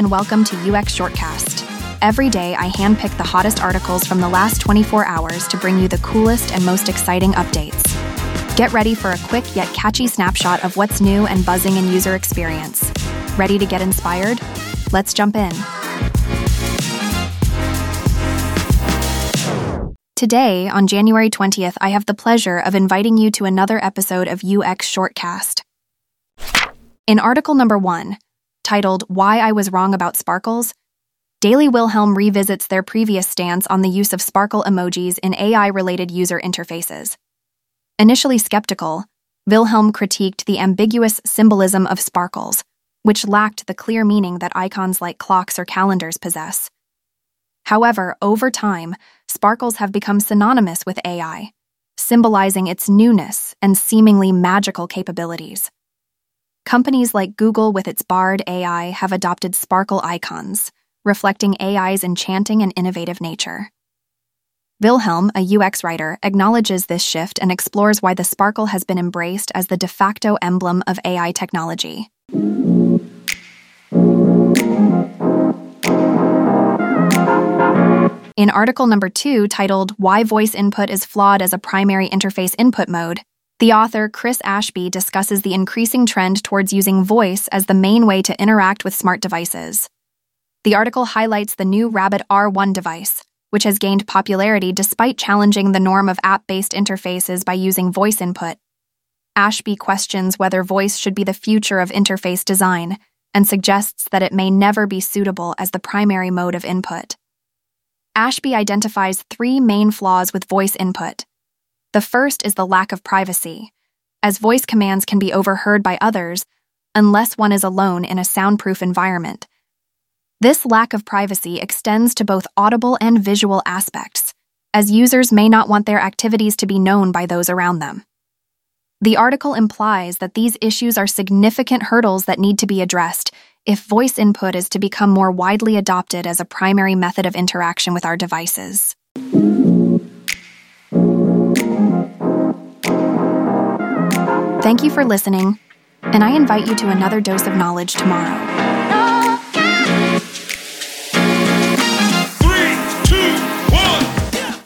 and welcome to UX Shortcast. Every day, I handpick the hottest articles from the last 24 hours to bring you the coolest and most exciting updates. Get ready for a quick yet catchy snapshot of what's new and buzzing in user experience. Ready to get inspired? Let's jump in. Today, on January 20th, I have the pleasure of inviting you to another episode of UX Shortcast. In article number one, titled Why I Was Wrong About Sparkles, Daley Wilhelm revisits their previous stance on the use of sparkle emojis in AI related user interfaces. Initially skeptical, Wilhelm critiqued the ambiguous symbolism of sparkles, which lacked the clear meaning that icons like clocks or calendars possess. However, over time, sparkles have become synonymous with AI, symbolizing its newness and seemingly magical capabilities. Companies like Google with its Bard AI have adopted sparkle icons, reflecting AI's enchanting and innovative nature. Wilhelm, a UX writer, acknowledges this shift and explores why the sparkle has been embraced as the de facto emblem of AI technology. In article number two, titled Why Voice Input is Flawed as a Primary Interface Input Mode, the author, Chris Ashby, discusses the increasing trend towards using voice as the main way to interact with smart devices. The article highlights the new Rabbit R1 device, which has gained popularity despite challenging the norm of app based interfaces by using voice input. Ashby questions whether voice should be the future of interface design and suggests that it may never be suitable as the primary mode of input. Ashby identifies three main flaws with voice input the first is the lack of privacy, as voice commands can be overheard by others unless one is alone in a soundproof environment. This lack of privacy extends to both audible and visual aspects, as users may not want their activities to be known by those around them. The article implies that these issues are significant hurdles that need to be addressed if voice input is to become more widely adopted as a primary method of interaction with our devices. Thank you for listening, and I invite you to another dose of knowledge tomorrow.